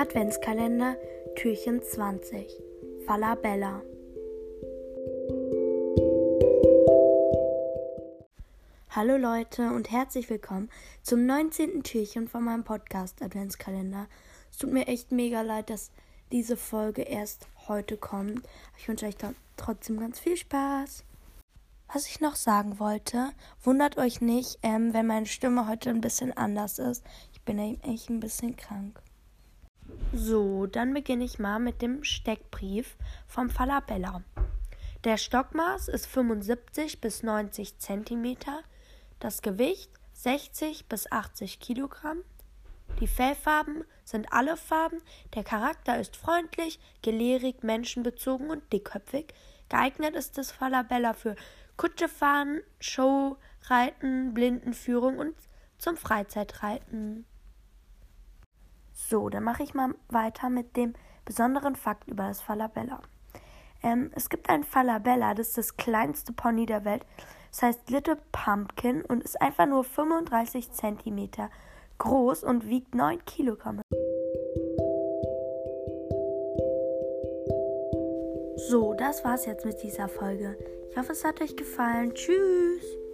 Adventskalender Türchen 20 Falabella Hallo Leute und herzlich willkommen zum 19. Türchen von meinem Podcast Adventskalender. Es tut mir echt mega leid, dass diese Folge erst heute kommt. Ich wünsche euch trotzdem ganz viel Spaß. Was ich noch sagen wollte, wundert euch nicht, ähm, wenn meine Stimme heute ein bisschen anders ist. Ich bin echt ein bisschen krank. So, dann beginne ich mal mit dem Steckbrief vom Falabella. Der Stockmaß ist 75 bis 90 cm, das Gewicht 60 bis 80 Kilogramm. Die Fellfarben sind alle Farben, der Charakter ist freundlich, gelehrig, menschenbezogen und dickköpfig. Geeignet ist das Falabella für Kutschefahren, Show, Reiten, Blindenführung und zum Freizeitreiten. So, dann mache ich mal weiter mit dem besonderen Fakt über das Falabella. Ähm, es gibt ein Falabella, das ist das kleinste Pony der Welt. Das heißt Little Pumpkin und ist einfach nur 35 cm groß und wiegt 9 Kilogramm. So, das war's jetzt mit dieser Folge. Ich hoffe, es hat euch gefallen. Tschüss!